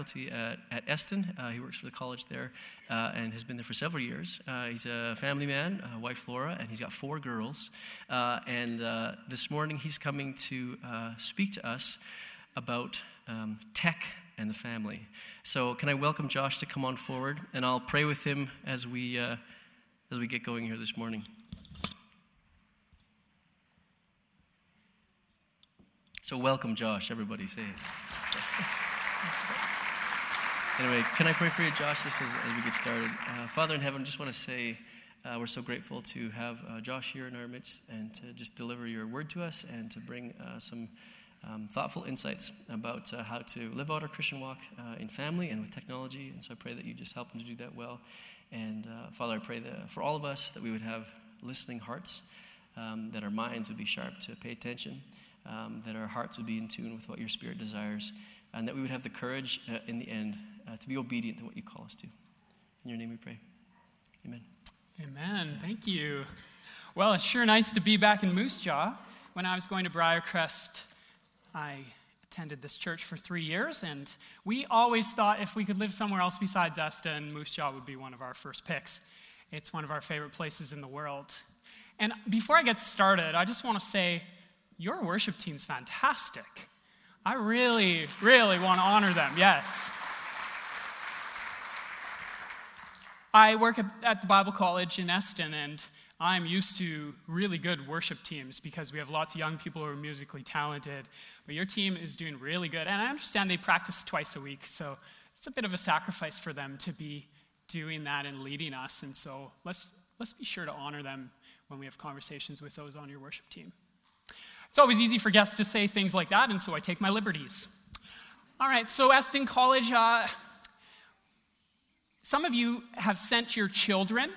faculty at, at Eston. Uh, he works for the college there uh, and has been there for several years. Uh, he's a family man, wife Laura, and he's got four girls. Uh, and uh, this morning he's coming to speak to us about um, tech and the family. So, can I welcome Josh to come on forward, and I'll pray with him as we as we get going here this morning. So, welcome, Josh. Everybody say it. Anyway, can I pray for you, Josh, just as, as we get started? Uh, Father in heaven, I just want to say uh, we're so grateful to have uh, Josh here in our midst and to just deliver your word to us and to bring uh, some um, thoughtful insights about uh, how to live out our Christian walk uh, in family and with technology. And so I pray that you just help him to do that well. And Father, I pray that for all of us that we would have listening hearts, um, that our minds would be sharp to pay attention um, that our hearts would be in tune with what your Spirit desires, and that we would have the courage uh, in the end uh, to be obedient to what you call us to. In your name we pray. Amen. Amen. Thank you. Well, it's sure nice to be back in Moose Jaw. When I was going to Briarcrest, I attended this church for three years, and we always thought if we could live somewhere else besides Eston, Moose Jaw would be one of our first picks. It's one of our favorite places in the world. And before I get started, I just want to say your worship team's fantastic. I really, really want to honor them, yes. I work at the Bible College in Eston, and I'm used to really good worship teams because we have lots of young people who are musically talented. But your team is doing really good, and I understand they practice twice a week, so it's a bit of a sacrifice for them to be doing that and leading us. And so let's, let's be sure to honor them when we have conversations with those on your worship team. It's always easy for guests to say things like that, and so I take my liberties. All right, so Eston College, uh, some of you have sent your children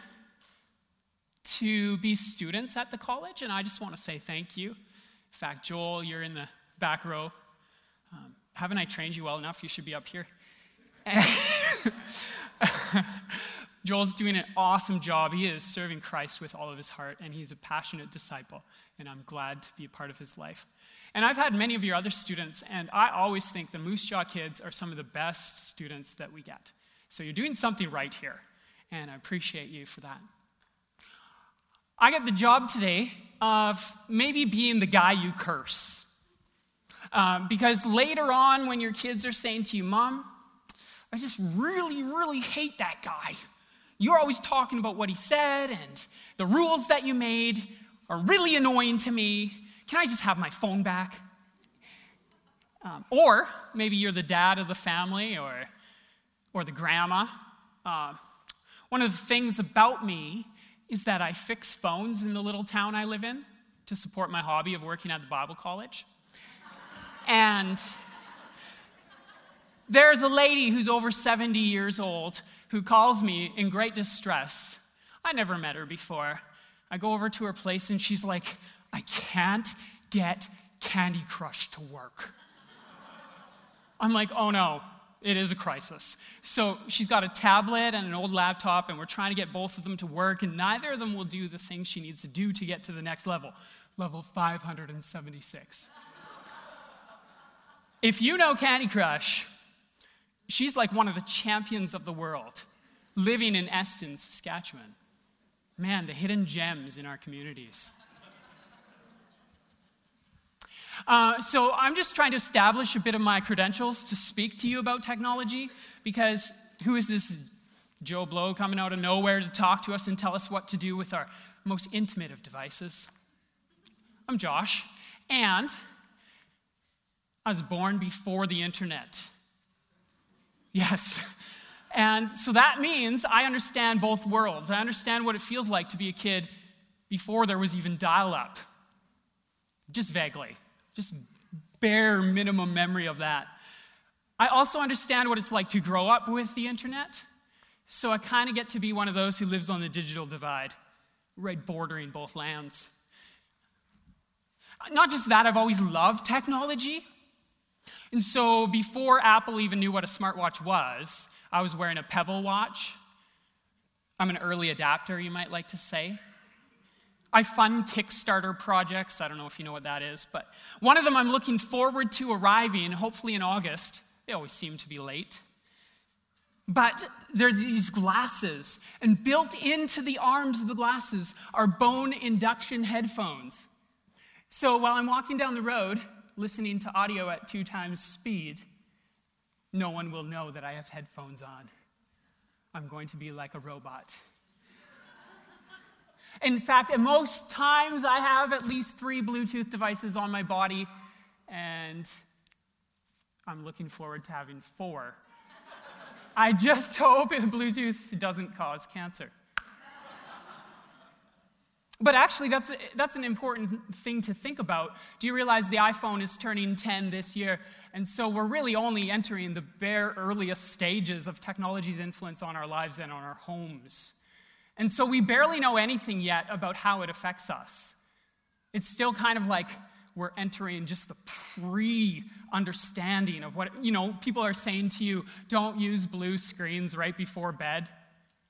to be students at the college, and I just want to say thank you. In fact, Joel, you're in the back row. Um, haven't I trained you well enough? You should be up here. Joel's doing an awesome job. He is serving Christ with all of his heart, and he's a passionate disciple, and I'm glad to be a part of his life. And I've had many of your other students, and I always think the Moose Jaw kids are some of the best students that we get. So you're doing something right here, and I appreciate you for that. I got the job today of maybe being the guy you curse. Um, because later on, when your kids are saying to you, Mom, I just really, really hate that guy. You're always talking about what he said, and the rules that you made are really annoying to me. Can I just have my phone back? Um, or maybe you're the dad of the family or, or the grandma. Uh, one of the things about me is that I fix phones in the little town I live in to support my hobby of working at the Bible college. And there's a lady who's over 70 years old who calls me in great distress. I never met her before. I go over to her place and she's like, I can't get Candy Crush to work. I'm like, oh no, it is a crisis. So she's got a tablet and an old laptop, and we're trying to get both of them to work, and neither of them will do the thing she needs to do to get to the next level level 576. if you know Candy Crush, She's like one of the champions of the world, living in Eston, Saskatchewan. Man, the hidden gems in our communities. Uh, so I'm just trying to establish a bit of my credentials to speak to you about technology because who is this Joe Blow coming out of nowhere to talk to us and tell us what to do with our most intimate of devices? I'm Josh, and I was born before the internet. Yes. And so that means I understand both worlds. I understand what it feels like to be a kid before there was even dial up. Just vaguely, just bare minimum memory of that. I also understand what it's like to grow up with the internet. So I kind of get to be one of those who lives on the digital divide, right bordering both lands. Not just that, I've always loved technology. And so before Apple even knew what a smartwatch was, I was wearing a Pebble watch. I'm an early adapter, you might like to say. I fund Kickstarter projects. I don't know if you know what that is, but one of them I'm looking forward to arriving, hopefully in August. They always seem to be late. But they're these glasses, and built into the arms of the glasses are bone induction headphones. So while I'm walking down the road, listening to audio at two times speed, no one will know that I have headphones on. I'm going to be like a robot. In fact, at most times I have at least three Bluetooth devices on my body, and I'm looking forward to having four. I just hope Bluetooth doesn't cause cancer. But actually, that's, that's an important thing to think about. Do you realize the iPhone is turning 10 this year? And so we're really only entering the bare earliest stages of technology's influence on our lives and on our homes. And so we barely know anything yet about how it affects us. It's still kind of like we're entering just the pre understanding of what, you know, people are saying to you, don't use blue screens right before bed.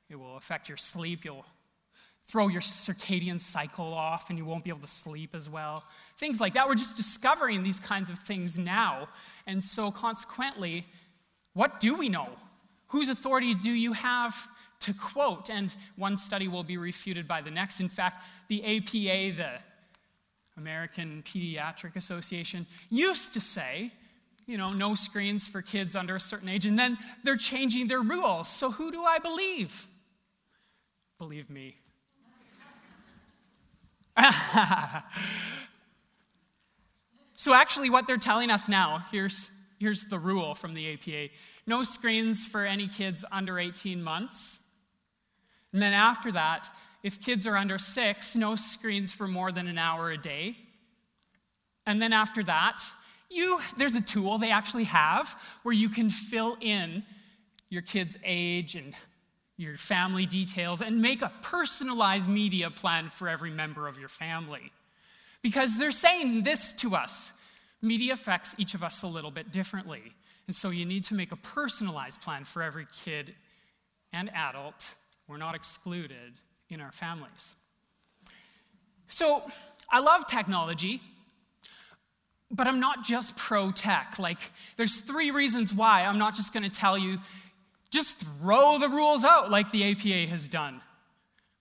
It will affect your sleep. You'll throw your circadian cycle off and you won't be able to sleep as well. Things like that. We're just discovering these kinds of things now. And so, consequently, what do we know? Whose authority do you have to quote? And one study will be refuted by the next. In fact, the APA, the American Pediatric Association, used to say, you know, no screens for kids under a certain age, and then they're changing their rules. So, who do I believe? Believe me. so, actually, what they're telling us now here's, here's the rule from the APA no screens for any kids under 18 months. And then after that, if kids are under six, no screens for more than an hour a day. And then after that, you, there's a tool they actually have where you can fill in your kid's age and your family details, and make a personalized media plan for every member of your family. Because they're saying this to us media affects each of us a little bit differently. And so you need to make a personalized plan for every kid and adult. We're not excluded in our families. So I love technology, but I'm not just pro tech. Like, there's three reasons why I'm not just going to tell you just throw the rules out like the APA has done.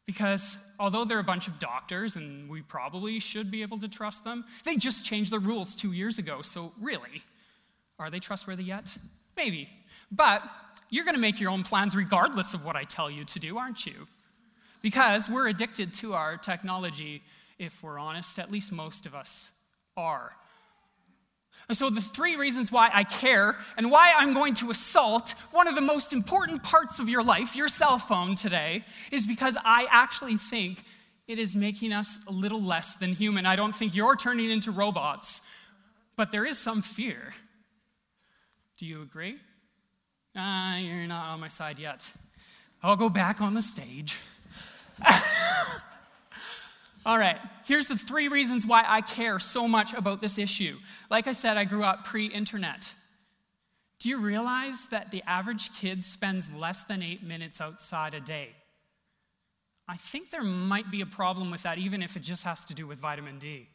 Because although they're a bunch of doctors and we probably should be able to trust them, they just changed the rules two years ago. So, really, are they trustworthy yet? Maybe. But you're going to make your own plans regardless of what I tell you to do, aren't you? Because we're addicted to our technology, if we're honest, at least most of us are. And so, the three reasons why I care and why I'm going to assault one of the most important parts of your life, your cell phone today, is because I actually think it is making us a little less than human. I don't think you're turning into robots, but there is some fear. Do you agree? Ah, you're not on my side yet. I'll go back on the stage. All right, here's the three reasons why I care so much about this issue. Like I said, I grew up pre internet. Do you realize that the average kid spends less than eight minutes outside a day? I think there might be a problem with that, even if it just has to do with vitamin D.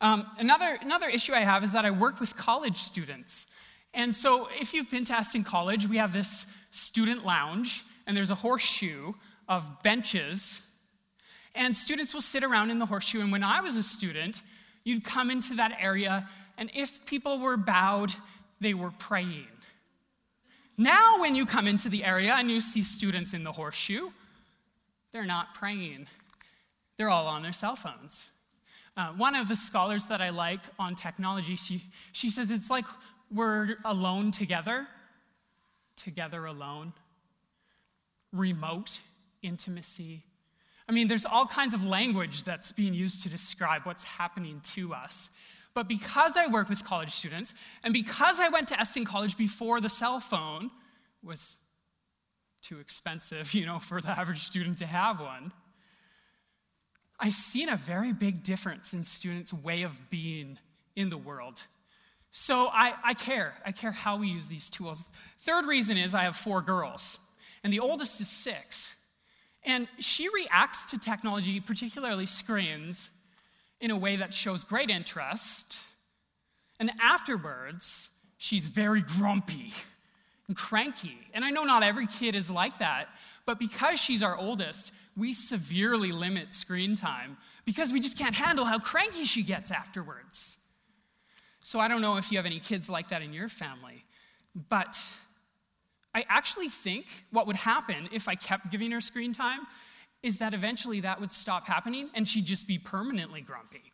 Um, another, another issue I have is that I work with college students. And so, if you've been to Eston College, we have this student lounge, and there's a horseshoe of benches and students will sit around in the horseshoe. And when I was a student, you'd come into that area, and if people were bowed, they were praying. Now, when you come into the area and you see students in the horseshoe, they're not praying, they're all on their cell phones. Uh, one of the scholars that I like on technology, she, she says it's like we're alone together, together alone, remote intimacy, I mean, there's all kinds of language that's being used to describe what's happening to us. But because I work with college students, and because I went to Eston College before the cell phone was too expensive, you know, for the average student to have one, I've seen a very big difference in students' way of being in the world. So I, I care. I care how we use these tools. Third reason is I have four girls, and the oldest is six. And she reacts to technology, particularly screens, in a way that shows great interest. And afterwards, she's very grumpy and cranky. And I know not every kid is like that, but because she's our oldest, we severely limit screen time because we just can't handle how cranky she gets afterwards. So I don't know if you have any kids like that in your family, but I actually think what would happen if I kept giving her screen time is that eventually that would stop happening and she'd just be permanently grumpy.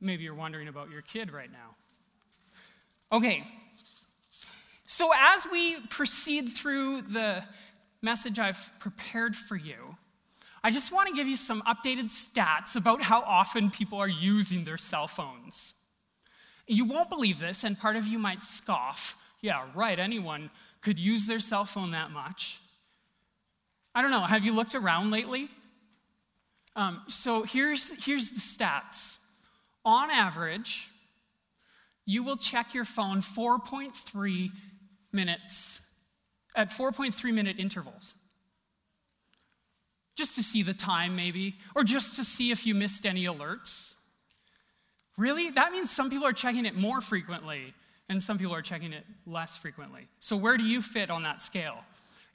Maybe you're wondering about your kid right now. Okay, so as we proceed through the message I've prepared for you, I just want to give you some updated stats about how often people are using their cell phones. You won't believe this, and part of you might scoff. Yeah, right, anyone could use their cell phone that much. I don't know, have you looked around lately? Um, so here's, here's the stats. On average, you will check your phone 4.3 minutes at 4.3 minute intervals. Just to see the time, maybe, or just to see if you missed any alerts. Really? That means some people are checking it more frequently and some people are checking it less frequently. So, where do you fit on that scale?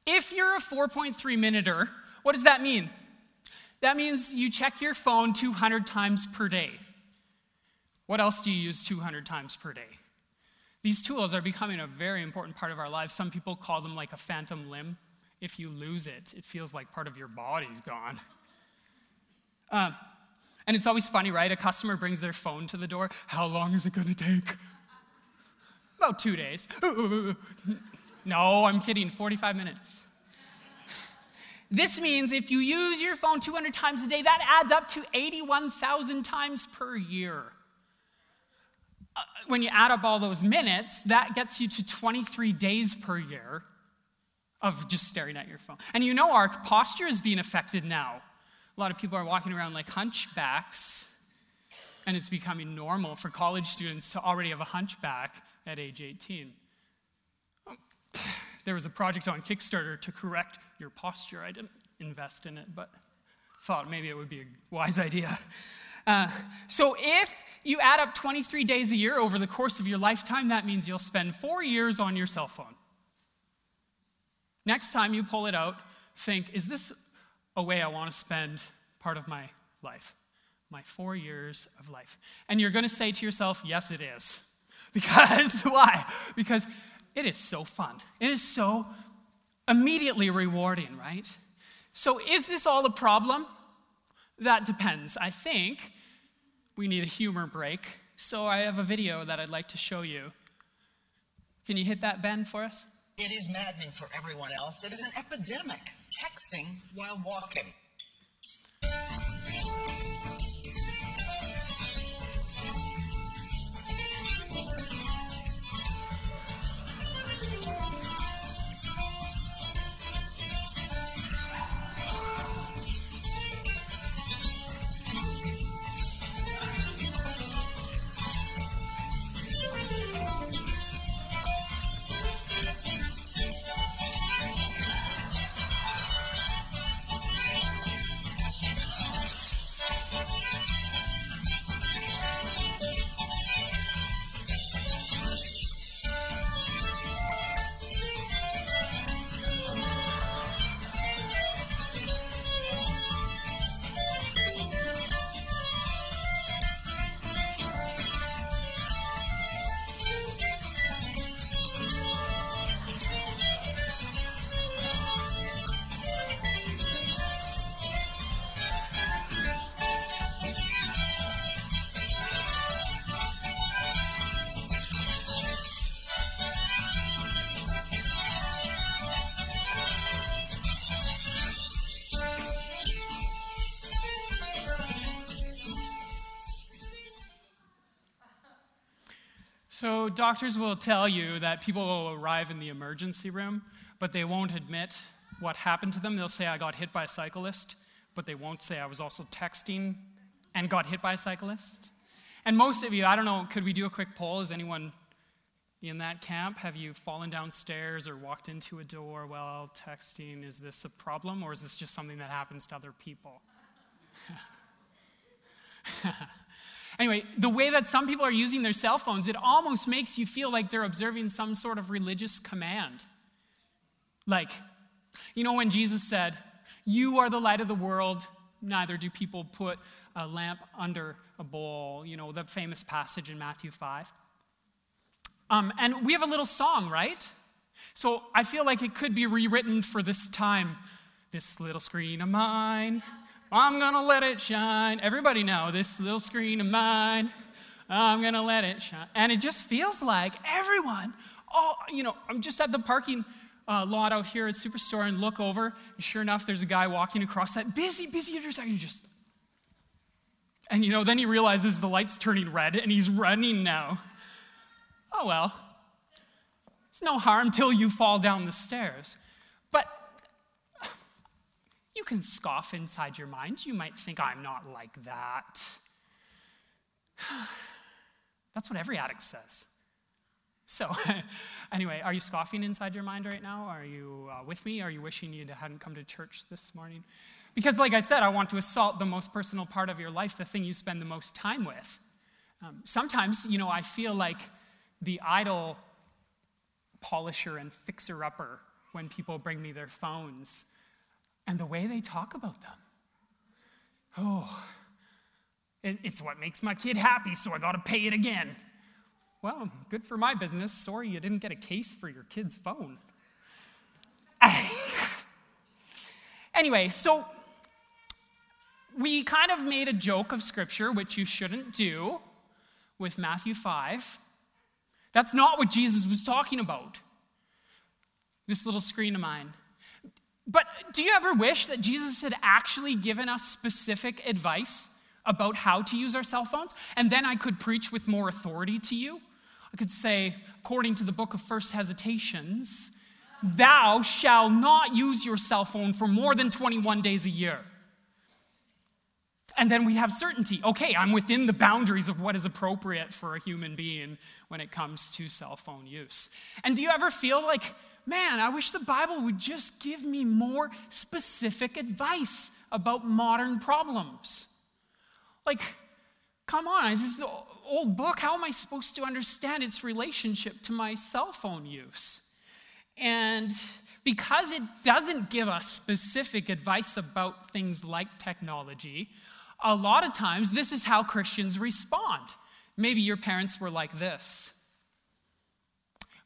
If you're a 4.3 minuter, what does that mean? That means you check your phone 200 times per day. What else do you use 200 times per day? These tools are becoming a very important part of our lives. Some people call them like a phantom limb. If you lose it, it feels like part of your body's gone. Uh, and it's always funny, right? A customer brings their phone to the door. How long is it going to take? About two days. no, I'm kidding, 45 minutes. This means if you use your phone 200 times a day, that adds up to 81,000 times per year. Uh, when you add up all those minutes, that gets you to 23 days per year of just staring at your phone. And you know our posture is being affected now. A lot of people are walking around like hunchbacks, and it's becoming normal for college students to already have a hunchback at age 18. There was a project on Kickstarter to correct your posture. I didn't invest in it, but thought maybe it would be a wise idea. Uh, so if you add up 23 days a year over the course of your lifetime, that means you'll spend four years on your cell phone. Next time you pull it out, think, is this a way I want to spend part of my life? My four years of life. And you're going to say to yourself, yes, it is. Because, why? Because it is so fun. It is so immediately rewarding, right? So, is this all a problem? That depends. I think we need a humor break. So, I have a video that I'd like to show you. Can you hit that, Ben, for us? It is maddening for everyone else. It is an epidemic. Texting while walking. So, doctors will tell you that people will arrive in the emergency room, but they won't admit what happened to them. They'll say, I got hit by a cyclist, but they won't say, I was also texting and got hit by a cyclist. And most of you, I don't know, could we do a quick poll? Is anyone in that camp? Have you fallen downstairs or walked into a door while texting? Is this a problem or is this just something that happens to other people? Anyway, the way that some people are using their cell phones, it almost makes you feel like they're observing some sort of religious command. Like, you know, when Jesus said, You are the light of the world, neither do people put a lamp under a bowl, you know, the famous passage in Matthew 5. Um, and we have a little song, right? So I feel like it could be rewritten for this time. This little screen of mine, I'm gonna let it shine. Everybody know this little screen of mine, I'm gonna let it shine. And it just feels like everyone, oh, you know, I'm just at the parking uh, lot out here at Superstore and look over, and sure enough, there's a guy walking across that busy, busy intersection, just. And you know, then he realizes the light's turning red and he's running now. Oh well, it's no harm till you fall down the stairs. You can scoff inside your mind. You might think, I'm not like that. That's what every addict says. So, anyway, are you scoffing inside your mind right now? Are you uh, with me? Are you wishing you hadn't come to church this morning? Because, like I said, I want to assault the most personal part of your life, the thing you spend the most time with. Um, sometimes, you know, I feel like the idol polisher and fixer upper when people bring me their phones and the way they talk about them. Oh, it, it's what makes my kid happy, so I got to pay it again. Well, good for my business. Sorry you didn't get a case for your kid's phone. anyway, so we kind of made a joke of Scripture, which you shouldn't do, with Matthew 5. That's not what Jesus was talking about. This little screen of mine. But do you ever wish that Jesus had actually given us specific advice about how to use our cell phones? And then I could preach with more authority to you? I could say, according to the book of First Hesitations, thou shalt not use your cell phone for more than 21 days a year. And then we have certainty. Okay, I'm within the boundaries of what is appropriate for a human being when it comes to cell phone use. And do you ever feel like, man, I wish the Bible would just give me more specific advice about modern problems? Like, come on, this is an old book. How am I supposed to understand its relationship to my cell phone use? And because it doesn't give us specific advice about things like technology, a lot of times this is how Christians respond. Maybe your parents were like this.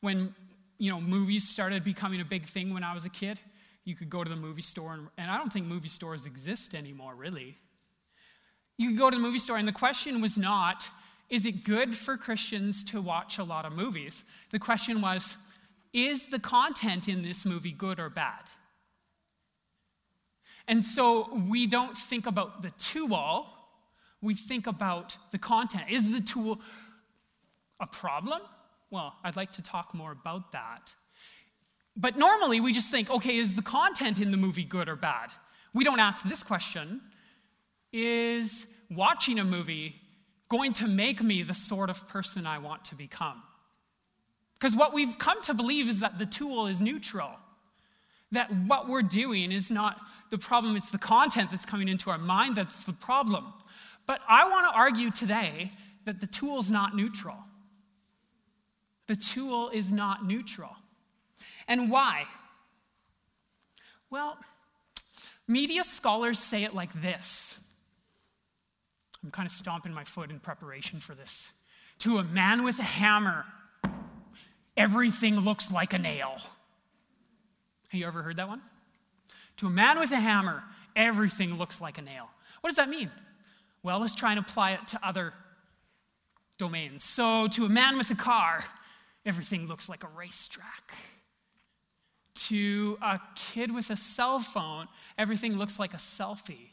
When you know movies started becoming a big thing when I was a kid, you could go to the movie store and, and I don't think movie stores exist anymore really. You could go to the movie store and the question was not is it good for Christians to watch a lot of movies? The question was is the content in this movie good or bad? And so we don't think about the tool, we think about the content. Is the tool a problem? Well, I'd like to talk more about that. But normally we just think, okay, is the content in the movie good or bad? We don't ask this question Is watching a movie going to make me the sort of person I want to become? Because what we've come to believe is that the tool is neutral that what we're doing is not the problem, it's the content that's coming into our mind that's the problem. But I want to argue today that the tool is not neutral. The tool is not neutral. And why? Well, media scholars say it like this. I'm kind of stomping my foot in preparation for this. To a man with a hammer, everything looks like a nail. Have you ever heard that one? To a man with a hammer, everything looks like a nail. What does that mean? Well, let's try and apply it to other domains. So, to a man with a car, everything looks like a racetrack. To a kid with a cell phone, everything looks like a selfie.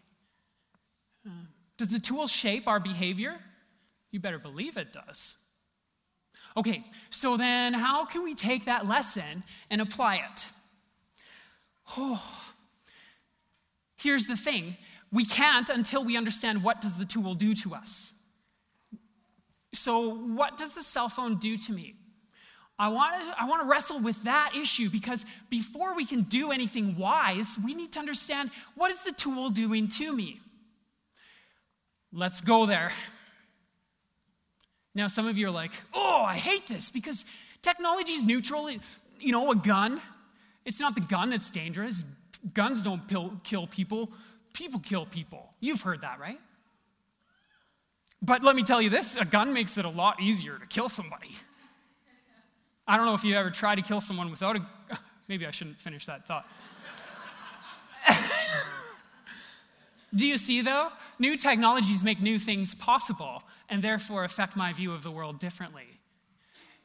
Uh, does the tool shape our behavior? You better believe it does. Okay, so then how can we take that lesson and apply it? Oh. Here's the thing we can't until we understand what does the tool do to us. So, what does the cell phone do to me? I want to I want to wrestle with that issue because before we can do anything wise, we need to understand what is the tool doing to me. Let's go there. Now, some of you are like, oh, I hate this because technology is neutral. You know, a gun, it's not the gun that's dangerous. Guns don't kill people, people kill people. You've heard that, right? But let me tell you this a gun makes it a lot easier to kill somebody. I don't know if you ever tried to kill someone without a. Maybe I shouldn't finish that thought. Do you see, though? New technologies make new things possible and therefore affect my view of the world differently.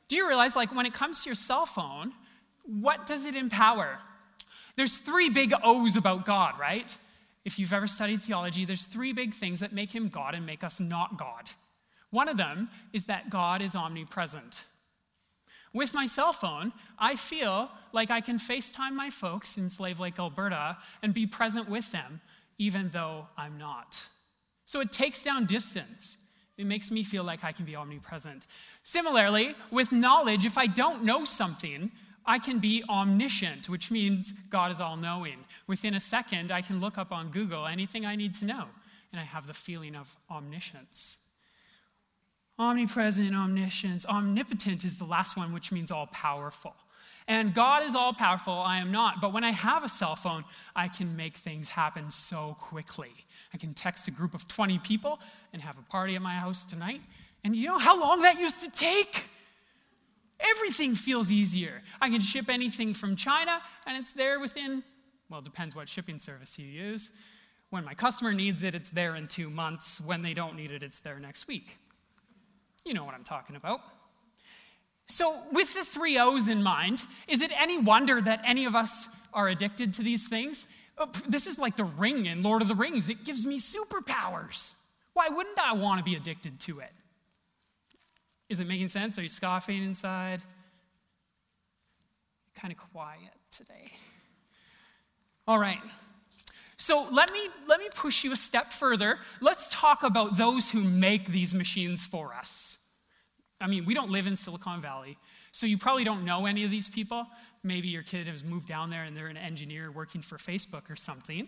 Do you realize, like, when it comes to your cell phone, what does it empower? There's three big O's about God, right? If you've ever studied theology, there's three big things that make him God and make us not God. One of them is that God is omnipresent. With my cell phone, I feel like I can FaceTime my folks in Slave Lake, Alberta, and be present with them, even though I'm not. So it takes down distance. It makes me feel like I can be omnipresent. Similarly, with knowledge, if I don't know something, I can be omniscient, which means God is all knowing. Within a second, I can look up on Google anything I need to know, and I have the feeling of omniscience. Omnipresent, omniscience. Omnipotent is the last one, which means all powerful. And God is all powerful, I am not. But when I have a cell phone, I can make things happen so quickly. I can text a group of 20 people and have a party at my house tonight. And you know how long that used to take? Everything feels easier. I can ship anything from China and it's there within, well, depends what shipping service you use. When my customer needs it, it's there in two months. When they don't need it, it's there next week. You know what I'm talking about. So, with the three O's in mind, is it any wonder that any of us are addicted to these things? Oh, this is like the ring in Lord of the Rings. It gives me superpowers. Why wouldn't I want to be addicted to it? Is it making sense? Are you scoffing inside? Kind of quiet today. All right. So let me let me push you a step further. Let's talk about those who make these machines for us. I mean, we don't live in Silicon Valley, so you probably don't know any of these people. Maybe your kid has moved down there and they're an engineer working for Facebook or something.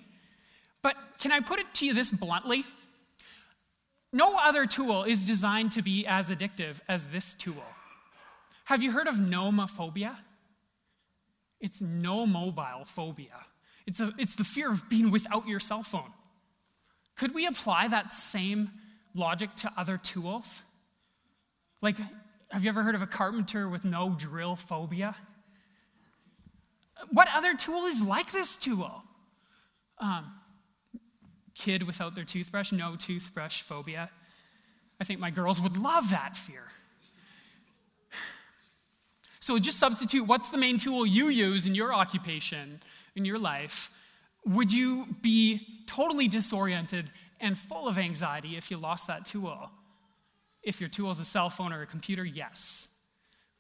But can I put it to you this bluntly? No other tool is designed to be as addictive as this tool. Have you heard of nomophobia? It's no mobile phobia. It's, a, it's the fear of being without your cell phone. Could we apply that same logic to other tools? Like, have you ever heard of a carpenter with no drill phobia? What other tool is like this tool? Um, kid without their toothbrush, no toothbrush phobia. I think my girls would love that fear. So just substitute what's the main tool you use in your occupation, in your life. Would you be totally disoriented and full of anxiety if you lost that tool? If your tool is a cell phone or a computer, yes.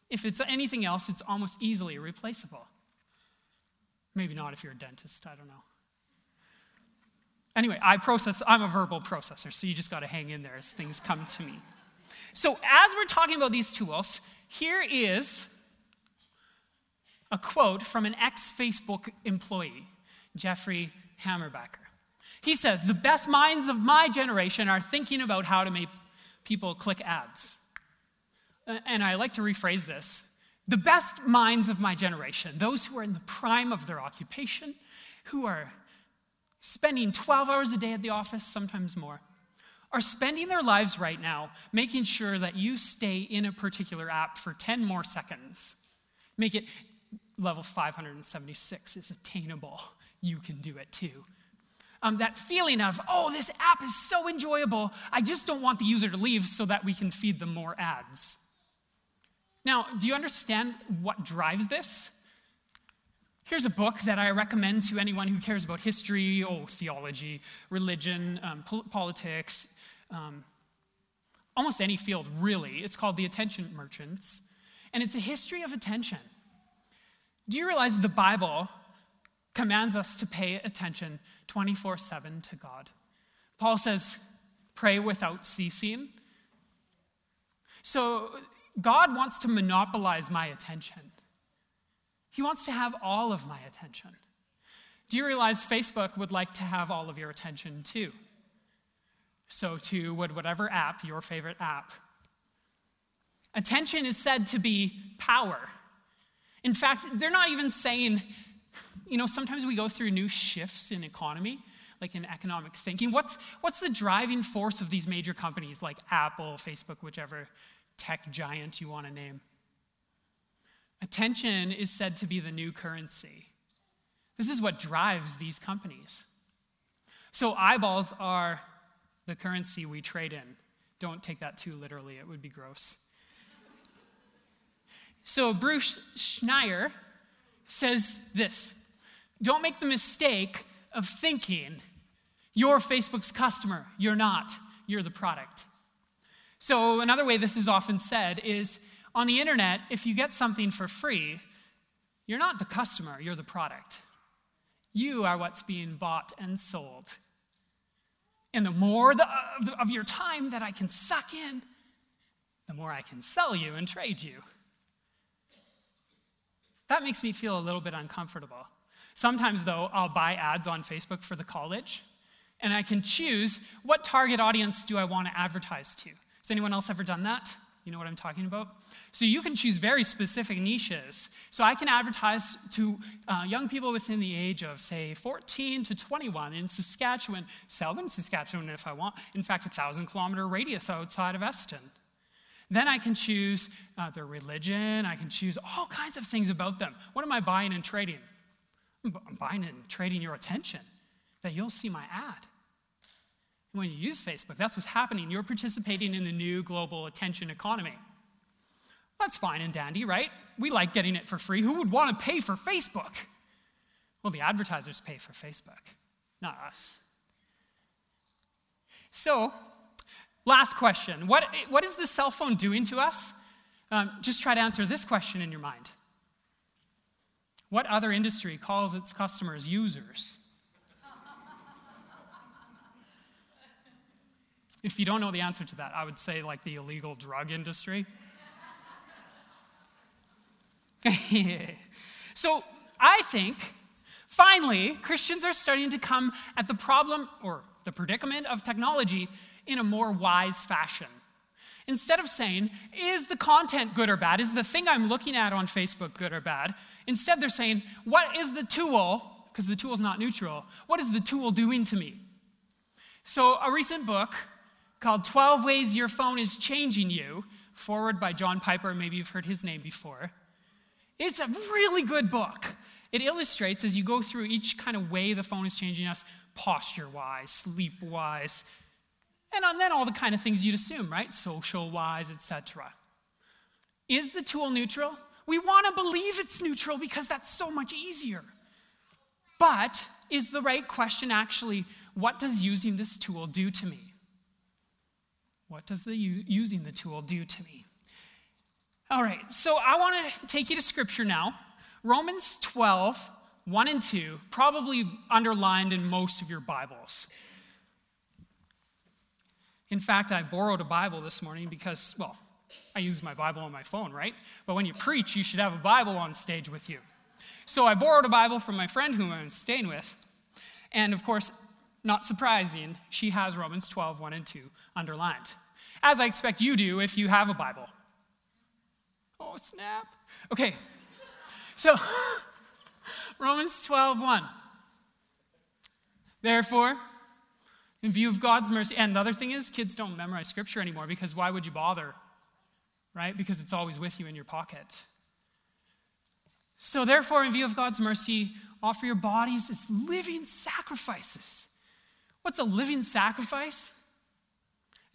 If it's anything else, it's almost easily replaceable. Maybe not if you're a dentist, I don't know. Anyway, I process, I'm a verbal processor, so you just got to hang in there as things come to me. So, as we're talking about these tools, here is a quote from an ex Facebook employee, Jeffrey Hammerbacher. He says, The best minds of my generation are thinking about how to make people click ads. Uh, and I like to rephrase this the best minds of my generation, those who are in the prime of their occupation, who are spending 12 hours a day at the office, sometimes more, are spending their lives right now making sure that you stay in a particular app for 10 more seconds. Make it level 576 is attainable. You can do it too. Um, that feeling of, oh, this app is so enjoyable, I just don't want the user to leave so that we can feed them more ads. Now, do you understand what drives this? Here's a book that I recommend to anyone who cares about history, oh, theology, religion, um, politics, um, almost any field, really. It's called The Attention Merchants, and it's a history of attention. Do you realize the Bible commands us to pay attention 24 7 to God? Paul says, pray without ceasing. So, God wants to monopolize my attention. He wants to have all of my attention. Do you realize Facebook would like to have all of your attention too? So, too, would whatever app, your favorite app, Attention is said to be power. In fact, they're not even saying, you know, sometimes we go through new shifts in economy, like in economic thinking. What's, what's the driving force of these major companies like Apple, Facebook, whichever tech giant you want to name? Attention is said to be the new currency. This is what drives these companies. So, eyeballs are the currency we trade in. Don't take that too literally, it would be gross. So, Bruce Schneier says this Don't make the mistake of thinking you're Facebook's customer. You're not, you're the product. So, another way this is often said is on the internet, if you get something for free, you're not the customer, you're the product. You are what's being bought and sold. And the more the, of your time that I can suck in, the more I can sell you and trade you. That makes me feel a little bit uncomfortable. Sometimes, though, I'll buy ads on Facebook for the college, and I can choose what target audience do I want to advertise to. Has anyone else ever done that? You know what I'm talking about? So you can choose very specific niches. So I can advertise to uh, young people within the age of, say, 14 to 21 in Saskatchewan, them Saskatchewan if I want. In fact, a thousand kilometer radius outside of Eston. Then I can choose uh, their religion. I can choose all kinds of things about them. What am I buying and trading? I'm buying and trading your attention, that you'll see my ad. When you use Facebook, that's what's happening. You're participating in the new global attention economy. That's fine and dandy, right? We like getting it for free. Who would want to pay for Facebook? Well, the advertisers pay for Facebook, not us. So, last question What, what is the cell phone doing to us? Um, just try to answer this question in your mind. What other industry calls its customers users? If you don't know the answer to that, I would say like the illegal drug industry. so I think finally Christians are starting to come at the problem or the predicament of technology in a more wise fashion. Instead of saying, is the content good or bad? Is the thing I'm looking at on Facebook good or bad? Instead, they're saying, what is the tool, because the tool is not neutral, what is the tool doing to me? So, a recent book called 12 Ways Your Phone is Changing You, foreword by John Piper. Maybe you've heard his name before. It's a really good book. It illustrates as you go through each kind of way the phone is changing us posture wise, sleep wise, and then all the kind of things you'd assume, right? Social wise, etc. Is the tool neutral? We want to believe it's neutral because that's so much easier. But is the right question actually what does using this tool do to me? What does the using the tool do to me? All right, so I want to take you to scripture now. Romans 12, 1 and 2, probably underlined in most of your Bibles. In fact, I borrowed a Bible this morning because, well, I use my Bible on my phone, right? But when you preach, you should have a Bible on stage with you. So I borrowed a Bible from my friend whom I was staying with. And of course, not surprising, she has Romans 12, 1 and 2 underlined. As I expect you do if you have a Bible. Oh, snap. Okay. So, Romans 12, 1. Therefore, in view of God's mercy, and the other thing is, kids don't memorize scripture anymore because why would you bother? Right? Because it's always with you in your pocket. So, therefore, in view of God's mercy, offer your bodies as living sacrifices. What's a living sacrifice?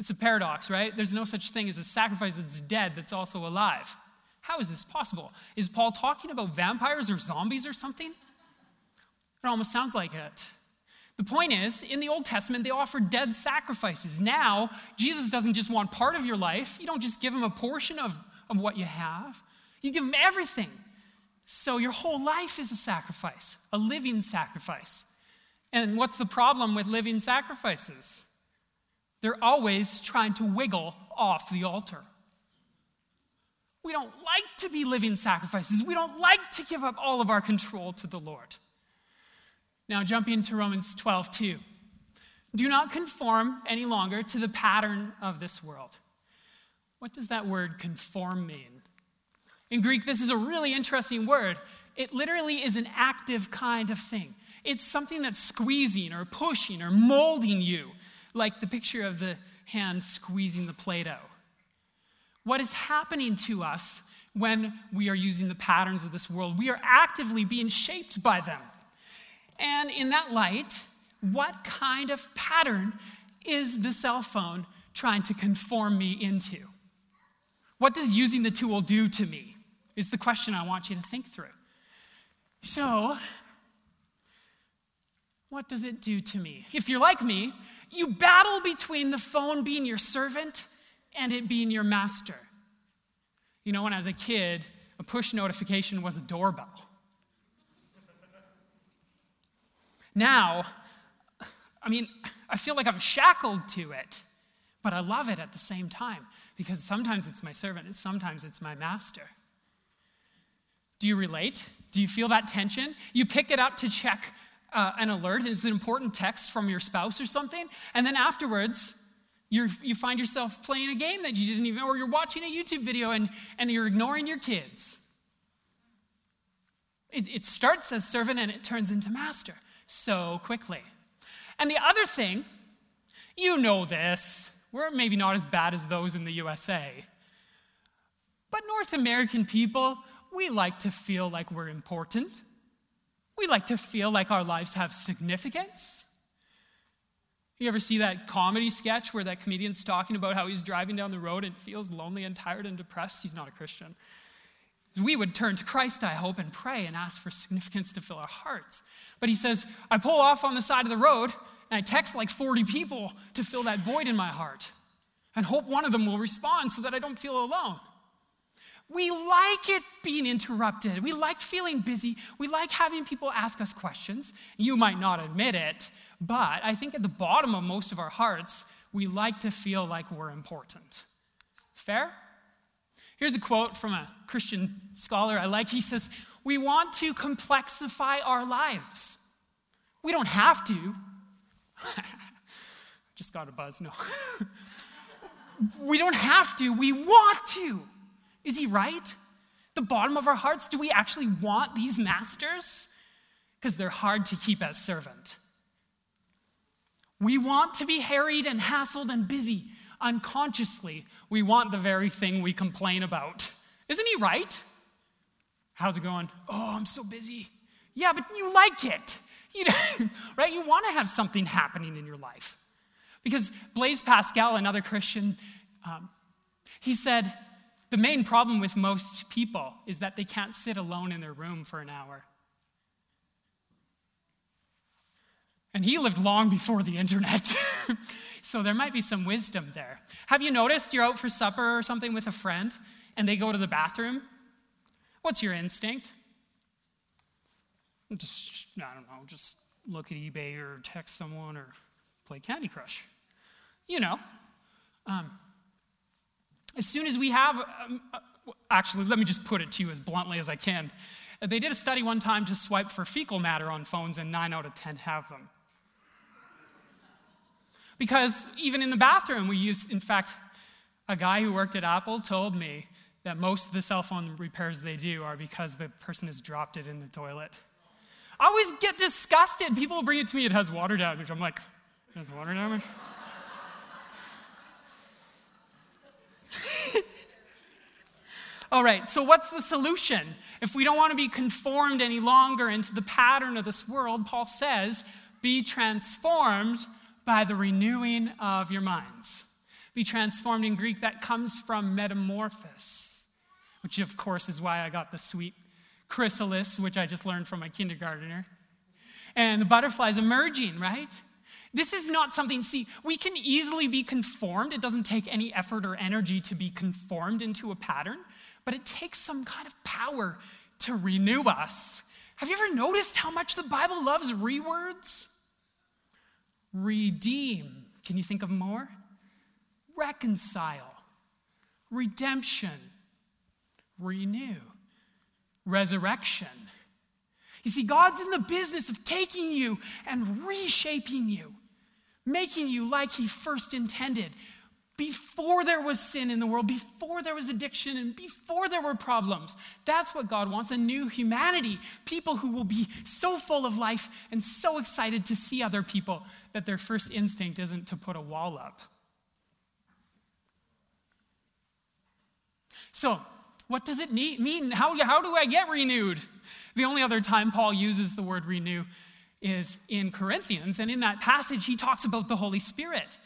It's a paradox, right? There's no such thing as a sacrifice that's dead that's also alive. How is this possible? Is Paul talking about vampires or zombies or something? It almost sounds like it. The point is, in the Old Testament, they offered dead sacrifices. Now, Jesus doesn't just want part of your life, you don't just give him a portion of, of what you have, you give him everything. So your whole life is a sacrifice, a living sacrifice. And what's the problem with living sacrifices? They're always trying to wiggle off the altar. We don't like to be living sacrifices. We don't like to give up all of our control to the Lord. Now, jumping to Romans 12, 2. Do not conform any longer to the pattern of this world. What does that word conform mean? In Greek, this is a really interesting word. It literally is an active kind of thing. It's something that's squeezing or pushing or molding you, like the picture of the hand squeezing the Play Doh. What is happening to us when we are using the patterns of this world? We are actively being shaped by them. And in that light, what kind of pattern is the cell phone trying to conform me into? What does using the tool do to me? Is the question I want you to think through. So, what does it do to me? If you're like me, you battle between the phone being your servant and it being your master. You know, when I was a kid, a push notification was a doorbell. Now, I mean, I feel like I'm shackled to it, but I love it at the same time because sometimes it's my servant and sometimes it's my master. Do you relate? Do you feel that tension? You pick it up to check uh, an alert, it's an important text from your spouse or something, and then afterwards, you you find yourself playing a game that you didn't even, or you're watching a YouTube video and, and you're ignoring your kids. It, it starts as servant and it turns into master so quickly. And the other thing, you know this, we're maybe not as bad as those in the USA. But North American people, we like to feel like we're important. We like to feel like our lives have significance. You ever see that comedy sketch where that comedian's talking about how he's driving down the road and feels lonely and tired and depressed? He's not a Christian. We would turn to Christ, I hope, and pray and ask for significance to fill our hearts. But he says, I pull off on the side of the road and I text like 40 people to fill that void in my heart and hope one of them will respond so that I don't feel alone. We like it being interrupted. We like feeling busy. We like having people ask us questions. You might not admit it, but I think at the bottom of most of our hearts, we like to feel like we're important. Fair? Here's a quote from a Christian scholar I like. He says, We want to complexify our lives. We don't have to. Just got a buzz, no. we don't have to, we want to. Is he right? The bottom of our hearts, do we actually want these masters? Because they're hard to keep as servant. We want to be harried and hassled and busy. Unconsciously, we want the very thing we complain about. Isn't he right? How's it going? Oh, I'm so busy. Yeah, but you like it. You know, right? You want to have something happening in your life. Because Blaise Pascal, another Christian, um, he said, the main problem with most people is that they can't sit alone in their room for an hour. And he lived long before the internet. so there might be some wisdom there. Have you noticed you're out for supper or something with a friend and they go to the bathroom? What's your instinct? Just, I don't know, just look at eBay or text someone or play Candy Crush. You know. Um, as soon as we have, um, uh, actually, let me just put it to you as bluntly as I can. They did a study one time to swipe for fecal matter on phones, and nine out of 10 have them. Because even in the bathroom, we use, in fact, a guy who worked at Apple told me that most of the cell phone repairs they do are because the person has dropped it in the toilet. I always get disgusted. People bring it to me, it has water damage. I'm like, it has water damage? All right, so what's the solution? If we don't want to be conformed any longer into the pattern of this world, Paul says, be transformed by the renewing of your minds. Be transformed in Greek, that comes from metamorphosis, which of course is why I got the sweet chrysalis, which I just learned from my kindergartner. And the butterflies emerging, right? This is not something, see, we can easily be conformed. It doesn't take any effort or energy to be conformed into a pattern but it takes some kind of power to renew us. Have you ever noticed how much the Bible loves rewords? Redeem. Can you think of more? Reconcile. Redemption. Renew. Resurrection. You see, God's in the business of taking you and reshaping you, making you like He first intended, before there was sin in the world, before there was addiction, and before there were problems. That's what God wants a new humanity. People who will be so full of life and so excited to see other people that their first instinct isn't to put a wall up. So, what does it mean? How, how do I get renewed? The only other time Paul uses the word renew is in Corinthians, and in that passage, he talks about the Holy Spirit.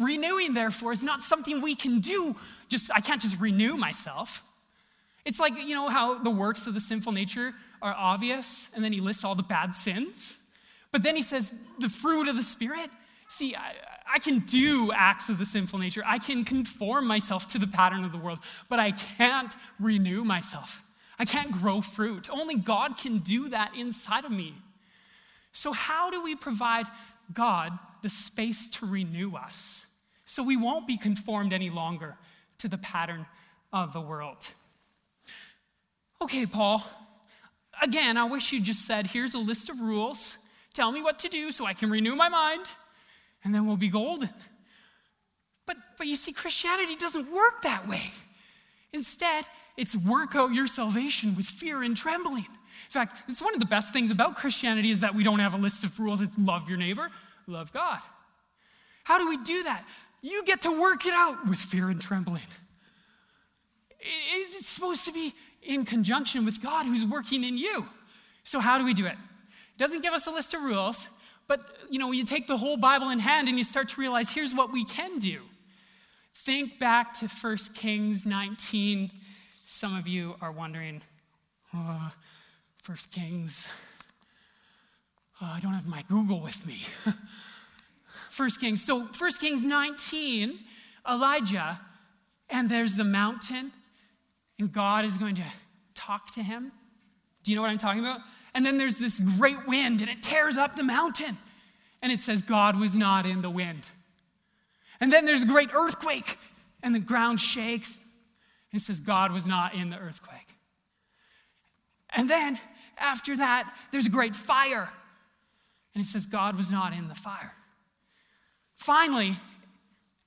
Renewing, therefore, is not something we can do. Just I can't just renew myself. It's like, you know, how the works of the sinful nature are obvious, and then he lists all the bad sins. But then he says, the fruit of the Spirit. See, I, I can do acts of the sinful nature. I can conform myself to the pattern of the world, but I can't renew myself. I can't grow fruit. Only God can do that inside of me. So, how do we provide God the space to renew us so we won't be conformed any longer to the pattern of the world? Okay, Paul, again, I wish you just said, here's a list of rules. Tell me what to do so I can renew my mind, and then we'll be golden. But, but you see, Christianity doesn't work that way. Instead, it's work out your salvation with fear and trembling. In fact, it's one of the best things about Christianity is that we don't have a list of rules. It's love your neighbor, love God. How do we do that? You get to work it out with fear and trembling. It's supposed to be in conjunction with God who's working in you. So how do we do it? It doesn't give us a list of rules, but you know, you take the whole Bible in hand and you start to realize here's what we can do. Think back to 1 Kings 19. Some of you are wondering, uh, First Kings. Oh, I don't have my Google with me. First Kings. So, First Kings 19, Elijah, and there's the mountain, and God is going to talk to him. Do you know what I'm talking about? And then there's this great wind, and it tears up the mountain. And it says, God was not in the wind. And then there's a great earthquake, and the ground shakes. And it says, God was not in the earthquake. And then after that, there's a great fire. And it says God was not in the fire. Finally,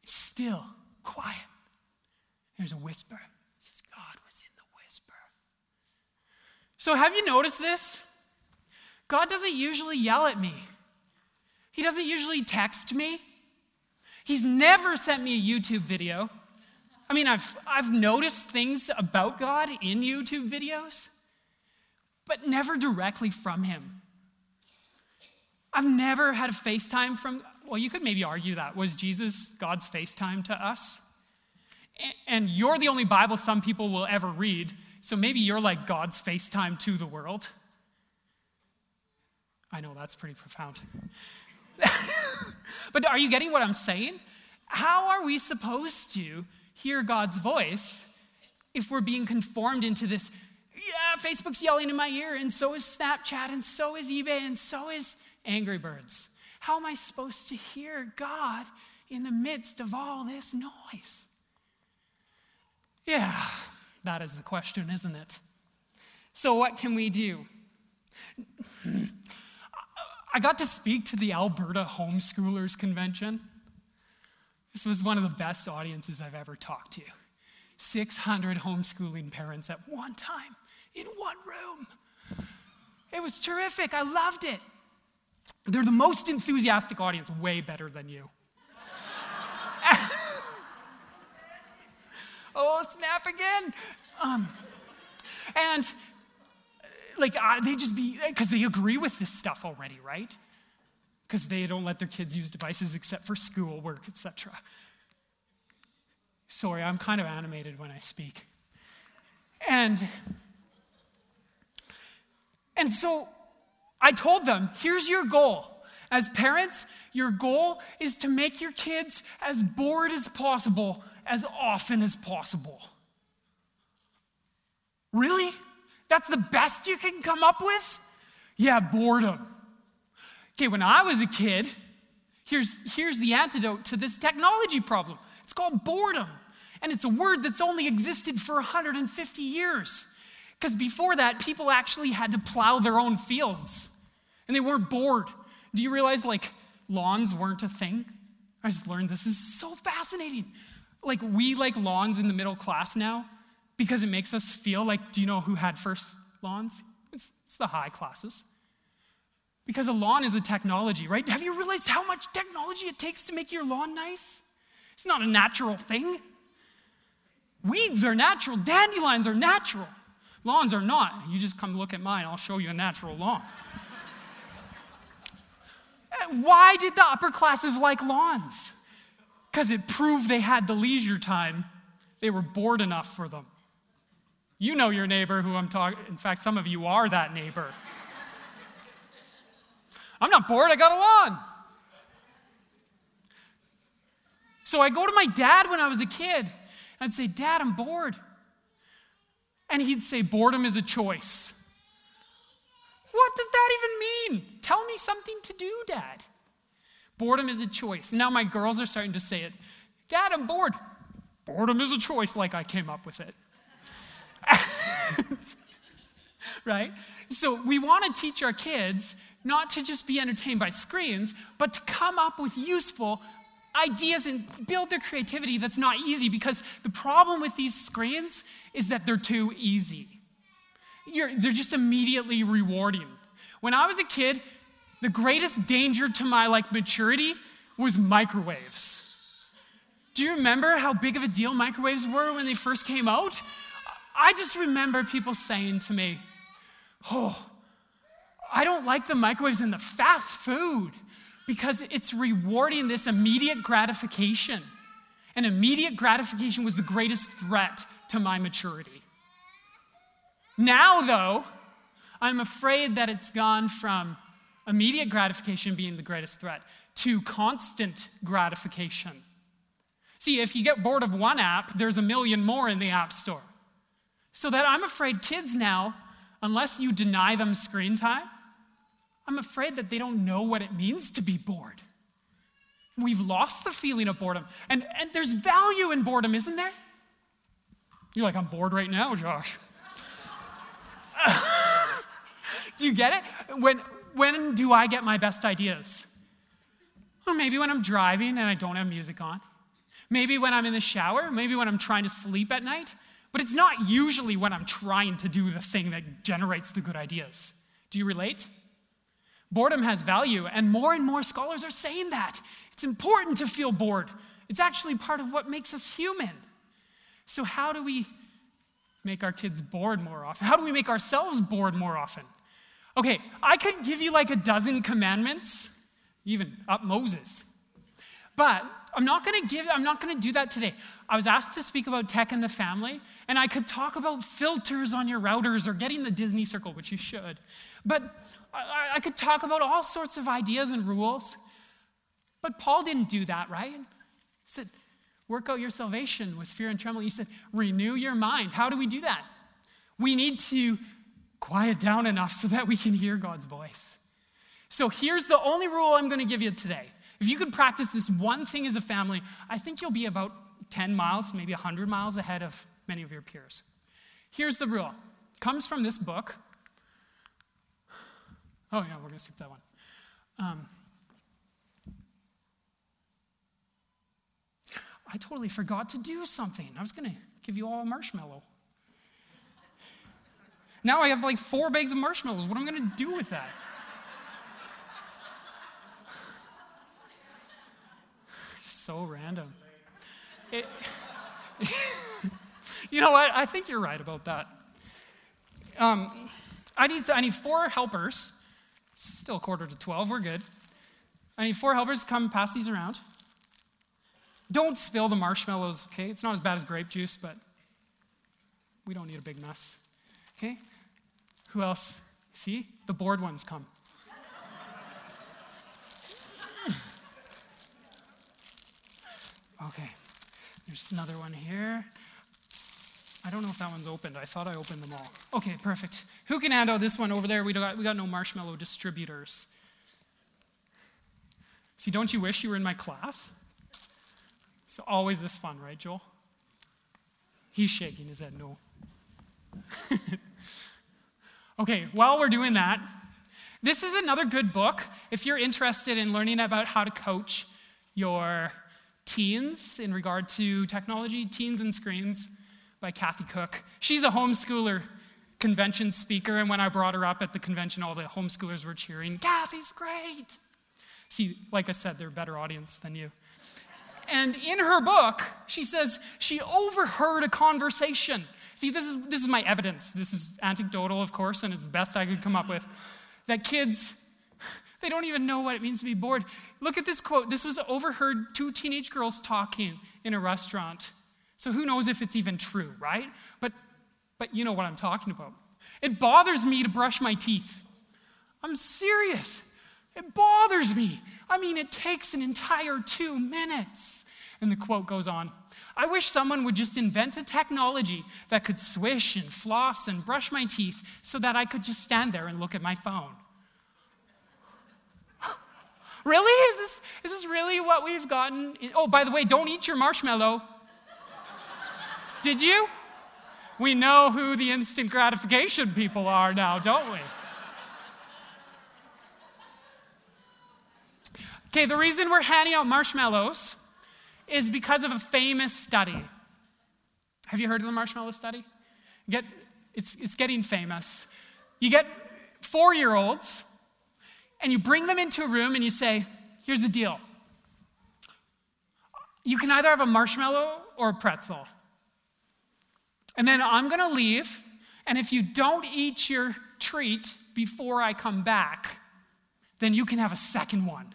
still, quiet. There's a whisper. It says God was in the whisper. So, have you noticed this? God doesn't usually yell at me, He doesn't usually text me. He's never sent me a YouTube video. I mean, I've, I've noticed things about God in YouTube videos but never directly from him. I've never had a FaceTime from, well, you could maybe argue that. Was Jesus God's FaceTime to us? And you're the only Bible some people will ever read, so maybe you're like God's FaceTime to the world. I know that's pretty profound. but are you getting what I'm saying? How are we supposed to hear God's voice if we're being conformed into this yeah, Facebook's yelling in my ear, and so is Snapchat, and so is eBay, and so is Angry Birds. How am I supposed to hear God in the midst of all this noise? Yeah, that is the question, isn't it? So, what can we do? I got to speak to the Alberta Homeschoolers Convention. This was one of the best audiences I've ever talked to. 600 homeschooling parents at one time in one room. It was terrific. I loved it. They're the most enthusiastic audience, way better than you. oh, snap again. Um, and like they just be because they agree with this stuff already, right? Because they don't let their kids use devices except for schoolwork, etc. Sorry, I'm kind of animated when I speak. And and so I told them here's your goal. As parents, your goal is to make your kids as bored as possible as often as possible. Really? That's the best you can come up with? Yeah, boredom. Okay, when I was a kid, here's, here's the antidote to this technology problem it's called boredom. And it's a word that's only existed for 150 years. Because before that, people actually had to plow their own fields and they weren't bored. Do you realize, like, lawns weren't a thing? I just learned this is so fascinating. Like, we like lawns in the middle class now because it makes us feel like, do you know who had first lawns? It's, it's the high classes. Because a lawn is a technology, right? Have you realized how much technology it takes to make your lawn nice? It's not a natural thing. Weeds are natural, dandelions are natural, lawns are not. You just come look at mine, I'll show you a natural lawn. Why did the upper classes like lawns? Because it proved they had the leisure time. They were bored enough for them. You know your neighbor who I'm talking, in fact, some of you are that neighbor. I'm not bored, I got a lawn. So I go to my dad when I was a kid. I'd say, Dad, I'm bored. And he'd say, Boredom is a choice. What does that even mean? Tell me something to do, Dad. Boredom is a choice. Now my girls are starting to say it. Dad, I'm bored. Boredom is a choice, like I came up with it. right? So we want to teach our kids not to just be entertained by screens, but to come up with useful ideas and build their creativity that's not easy because the problem with these screens is that they're too easy. You're, they're just immediately rewarding. When I was a kid, the greatest danger to my like maturity was microwaves. Do you remember how big of a deal microwaves were when they first came out? I just remember people saying to me, "Oh, I don't like the microwaves and the fast food because it's rewarding this immediate gratification. And immediate gratification was the greatest threat to my maturity. Now, though, I'm afraid that it's gone from immediate gratification being the greatest threat to constant gratification. See, if you get bored of one app, there's a million more in the App Store. So that I'm afraid kids now, unless you deny them screen time, I'm afraid that they don't know what it means to be bored. We've lost the feeling of boredom. And, and there's value in boredom, isn't there? You're like, I'm bored right now, Josh. do you get it? When, when do I get my best ideas? Maybe when I'm driving and I don't have music on. Maybe when I'm in the shower. Maybe when I'm trying to sleep at night. But it's not usually when I'm trying to do the thing that generates the good ideas. Do you relate? Boredom has value, and more and more scholars are saying that. It's important to feel bored. It's actually part of what makes us human. So, how do we make our kids bored more often? How do we make ourselves bored more often? Okay, I could give you like a dozen commandments, even up Moses. But I'm not to give I'm not to do that today. I was asked to speak about tech in the family, and I could talk about filters on your routers or getting the Disney circle, which you should. But I, I could talk about all sorts of ideas and rules. But Paul didn't do that, right? He said, work out your salvation with fear and trembling. He said, renew your mind. How do we do that? We need to quiet down enough so that we can hear God's voice. So here's the only rule I'm going to give you today. If you could practice this one thing as a family, I think you'll be about 10 miles, maybe 100 miles ahead of many of your peers. Here's the rule. It comes from this book. Oh, yeah, we're going to skip that one. Um, I totally forgot to do something. I was going to give you all a marshmallow. Now I have like four bags of marshmallows. What am I going to do with that? so random. It, you know what? I think you're right about that. Um, I, need, I need four helpers. Still a quarter to 12. We're good. I need four helpers come pass these around. Don't spill the marshmallows, okay? It's not as bad as grape juice, but we don't need a big mess, okay? Who else? See? The bored ones come. Okay, there's another one here. I don't know if that one's opened. I thought I opened them all. Okay, perfect. Who can hand out this one over there? We got, we got no marshmallow distributors. See, don't you wish you were in my class? It's always this fun, right, Joel? He's shaking his head no. okay, while we're doing that, this is another good book if you're interested in learning about how to coach your Teens in regard to technology, Teens and Screens by Kathy Koch. She's a homeschooler convention speaker, and when I brought her up at the convention, all the homeschoolers were cheering, Kathy's great. See, like I said, they're a better audience than you. And in her book, she says she overheard a conversation. See, this is, this is my evidence. This is anecdotal, of course, and it's the best I could come up with. That kids, they don't even know what it means to be bored. Look at this quote. This was overheard two teenage girls talking in a restaurant. So who knows if it's even true, right? But, but you know what I'm talking about. It bothers me to brush my teeth. I'm serious. It bothers me. I mean, it takes an entire two minutes. And the quote goes on I wish someone would just invent a technology that could swish and floss and brush my teeth so that I could just stand there and look at my phone. Really? Is this, is this really what we've gotten? Oh, by the way, don't eat your marshmallow. Did you? We know who the instant gratification people are now, don't we? Okay, the reason we're handing out marshmallows is because of a famous study. Have you heard of the marshmallow study? Get, it's, it's getting famous. You get four year olds and you bring them into a room and you say, Here's the deal. You can either have a marshmallow or a pretzel. And then I'm going to leave, and if you don't eat your treat before I come back, then you can have a second one.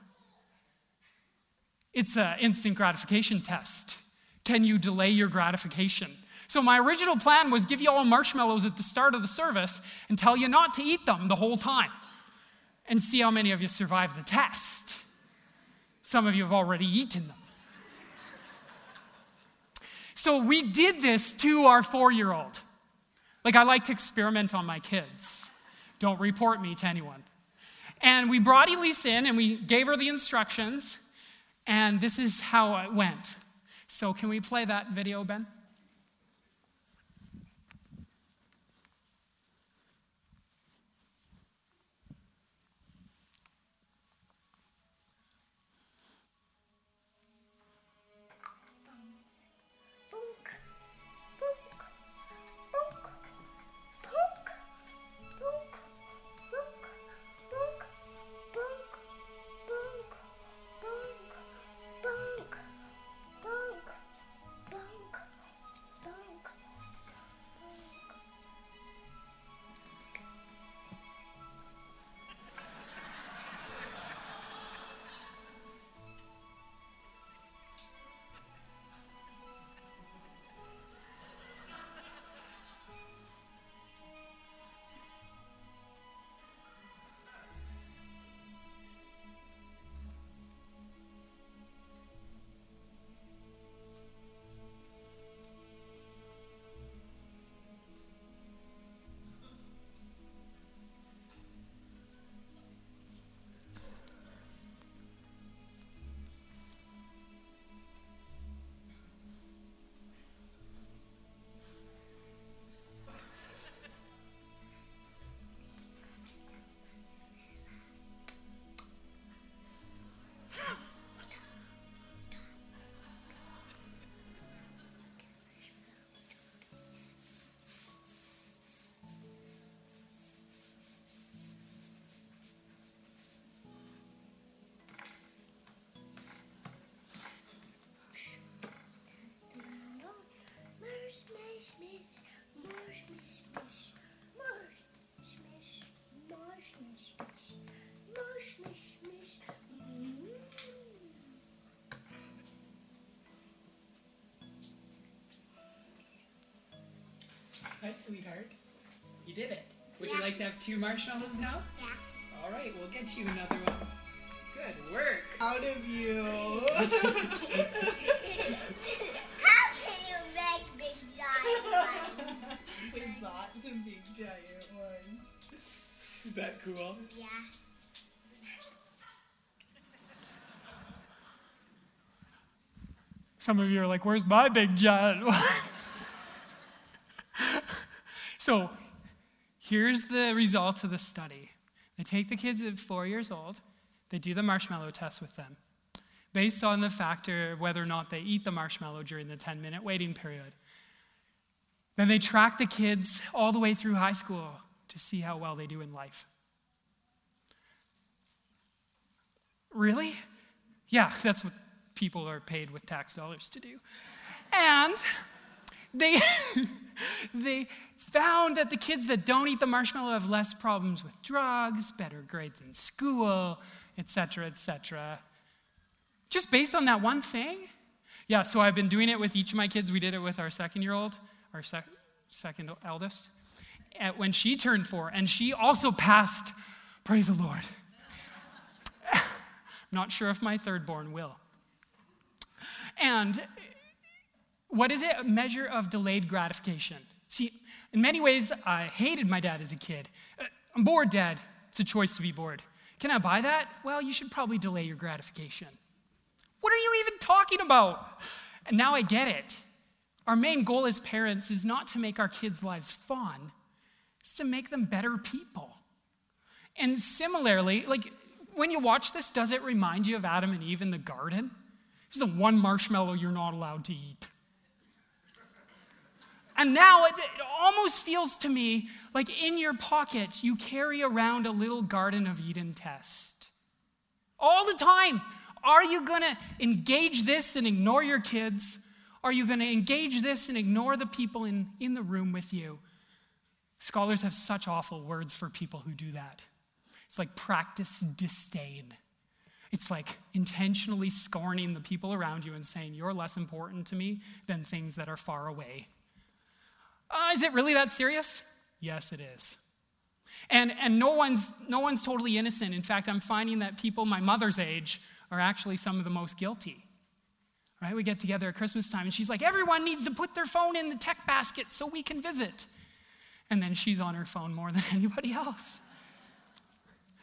It's an instant gratification test. Can you delay your gratification? So, my original plan was give you all marshmallows at the start of the service and tell you not to eat them the whole time and see how many of you survive the test. Some of you have already eaten them. So, we did this to our four year old. Like, I like to experiment on my kids. Don't report me to anyone. And we brought Elise in and we gave her the instructions. And this is how it went. So, can we play that video, Ben? Hi, sweetheart. You did it. Would you like to have two marshmallows now? Yeah. All right, we'll get you another one. Good work. Out of you. Is that cool? Yeah. Some of you are like, where's my big one? so here's the result of the study. They take the kids at four years old, they do the marshmallow test with them. based on the factor of whether or not they eat the marshmallow during the 10 minute waiting period. Then they track the kids all the way through high school to see how well they do in life. Really? Yeah, that's what people are paid with tax dollars to do. And they, they found that the kids that don't eat the marshmallow have less problems with drugs, better grades in school, etc., etc. Just based on that one thing? Yeah, so I've been doing it with each of my kids. We did it with our second year old, our sec- second eldest, when she turned four, and she also passed. Praise the Lord. Not sure if my third born will. And what is it? A measure of delayed gratification. See, in many ways, I hated my dad as a kid. Uh, I'm bored, Dad. It's a choice to be bored. Can I buy that? Well, you should probably delay your gratification. What are you even talking about? And now I get it. Our main goal as parents is not to make our kids' lives fun, it's to make them better people. And similarly, like when you watch this, does it remind you of Adam and Eve in the garden? There's the one marshmallow you're not allowed to eat. And now it, it, almost feels to me like in your pocket you carry around a little Garden of Eden test. All the time. Are you going to engage this and ignore your kids? Are you going to engage this and ignore the people in, in the room with you? Scholars have such awful words for people who do that. It's like practice disdain. It's like intentionally scorning the people around you and saying, You're less important to me than things that are far away. Uh, is it really that serious? Yes, it is. And, and no, one's, no one's totally innocent. In fact, I'm finding that people my mother's age are actually some of the most guilty. Right? We get together at Christmas time, and she's like, Everyone needs to put their phone in the tech basket so we can visit. And then she's on her phone more than anybody else.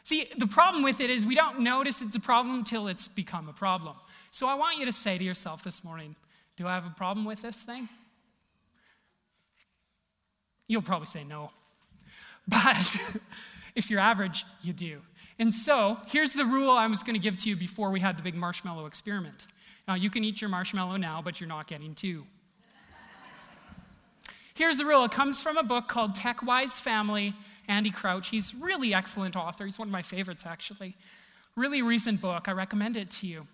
See, the problem with it is we don't notice it's a problem until it's become a problem. So I want you to say to yourself this morning Do I have a problem with this thing? You'll probably say no. But if you're average, you do. And so here's the rule I was going to give to you before we had the big marshmallow experiment. Now, you can eat your marshmallow now, but you're not getting two. Here's the rule it comes from a book called Tech Wise Family Andy Crouch. He's really excellent author. He's one of my favorites, actually. Really recent book. I recommend it to you.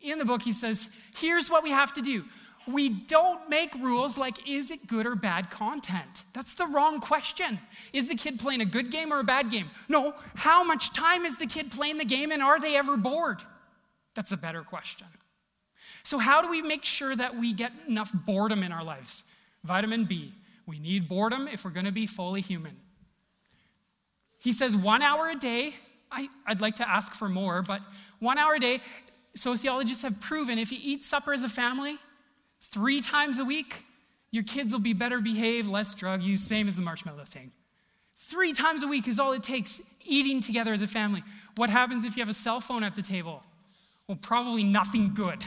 In the book, he says, here's what we have to do. We don't make rules like, is it good or bad content? That's the wrong question. Is the kid playing a good game or a bad game? No, how much time is the kid playing the game and are they ever bored? That's a better question. So, how do we make sure that we get enough boredom in our lives? Vitamin B. We need boredom if we're going to be fully human. He says one hour a day. I, would like to ask for more, but one hour a day, sociologists have proven if you eat supper as a family three times a week, your kids will be better behaved, less drug use, same as the marshmallow thing. Three times a week is all it takes eating together as a family. What happens if you have a cell phone at the table? Well, probably nothing good.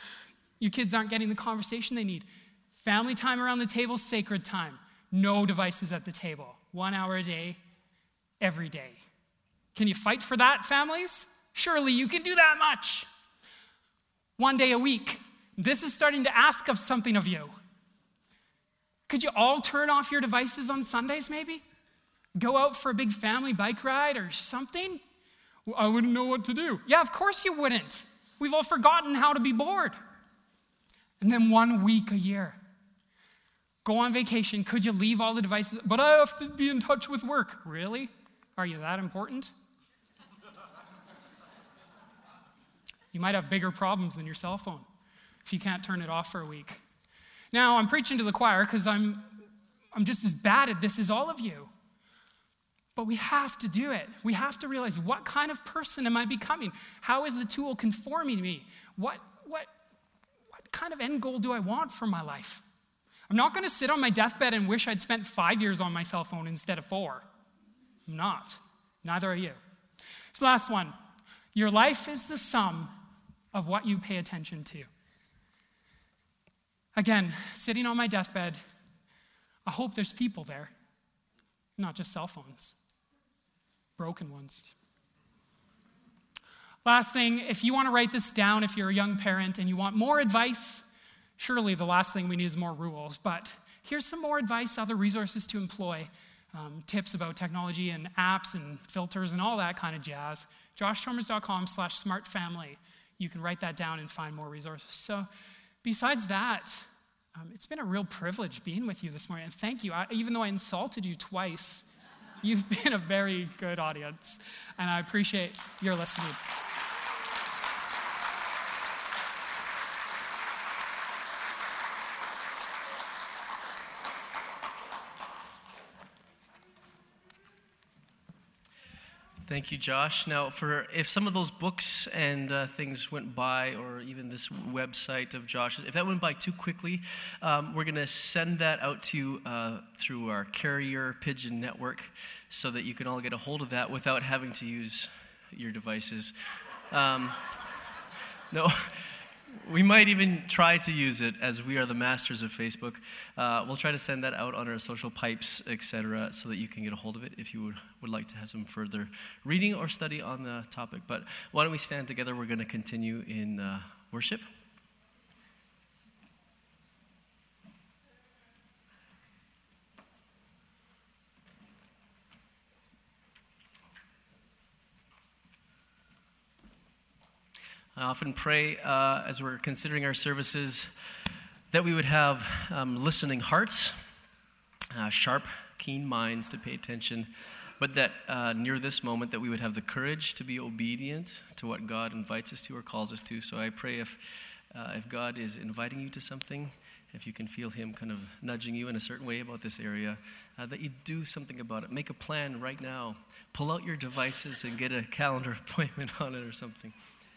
your kids aren't getting the conversation they need. Family time around the table, sacred time. No devices at the table. One hour a day, every day. Can you fight for that, families? Surely you can do that much. One day a week. This is starting to ask of something of you. Could you all turn off your devices on Sundays, maybe? Go out for a big family bike ride or something? Well, I wouldn't know what to do. Yeah, of course you wouldn't. We've all forgotten how to be bored. And then one week a year. Go on vacation. Could you leave all the devices? But I have to be in touch with work. Really? Are you that important? You might have bigger problems than your cell phone if you can't turn it off for a week. Now, I'm preaching to the choir because I'm, I'm just as bad at this as all of you. But we have to do it. We have to realize what kind of person am I becoming? How is the tool conforming me? What, what, what kind of end goal do I want for my life? I'm not going to sit on my deathbed and wish I'd spent five years on my cell phone instead of four. I'm not. Neither are you. So, last one. Your life is the sum of what you pay attention to. Again, sitting on my deathbed, I hope there's people there, not just cell phones, broken ones. Last thing, if you want to write this down, if you're a young parent and you want more advice, surely the last thing we need is more rules. But here's some more advice, other resources to employ, um, tips about technology and apps and filters and all that kind of jazz. joshchalmers.com slash smartfamily. You can write that down and find more resources. So besides that, um, it's been a real privilege being with you this morning. And thank you. I, even though I insulted you twice, you've been a very good audience. And I appreciate your listening. Thank you, Josh. Now, for if some of those books and uh, things went by, or even this website of Josh's, if that went by too quickly, um, we're going to send that out to you uh, through our carrier pigeon network, so that you can all get a hold of that without having to use your devices. Um, no. We might even try to use it as we are the masters of Facebook. Uh, we'll try to send that out on our social pipes, etc., so that you can get a hold of it if you would, would like to have some further reading or study on the topic. But why don't we stand together? We're going to continue in uh, worship. I often pray uh, as we're considering our services that we would have um, listening hearts, uh, sharp, keen minds to pay attention, but that uh, near this moment that we would have the courage to be obedient to what God invites us to or calls us to. So I pray if, uh, if God is inviting you to something, if you can feel Him kind of nudging you in a certain way about this area, uh, that you do something about it. Make a plan right now. Pull out your devices and get a calendar appointment on it or something.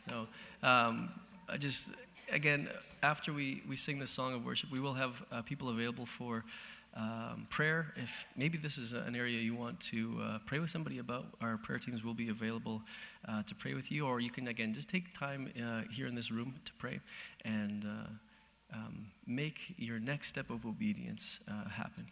No, um, I just, again, after we, we sing this song of worship, we will have uh, people available for um, prayer. If maybe this is an area you want to uh, pray with somebody about, our prayer teams will be available uh, to pray with you, or you can, again, just take time uh, here in this room to pray and uh, um, make your next step of obedience uh, happen.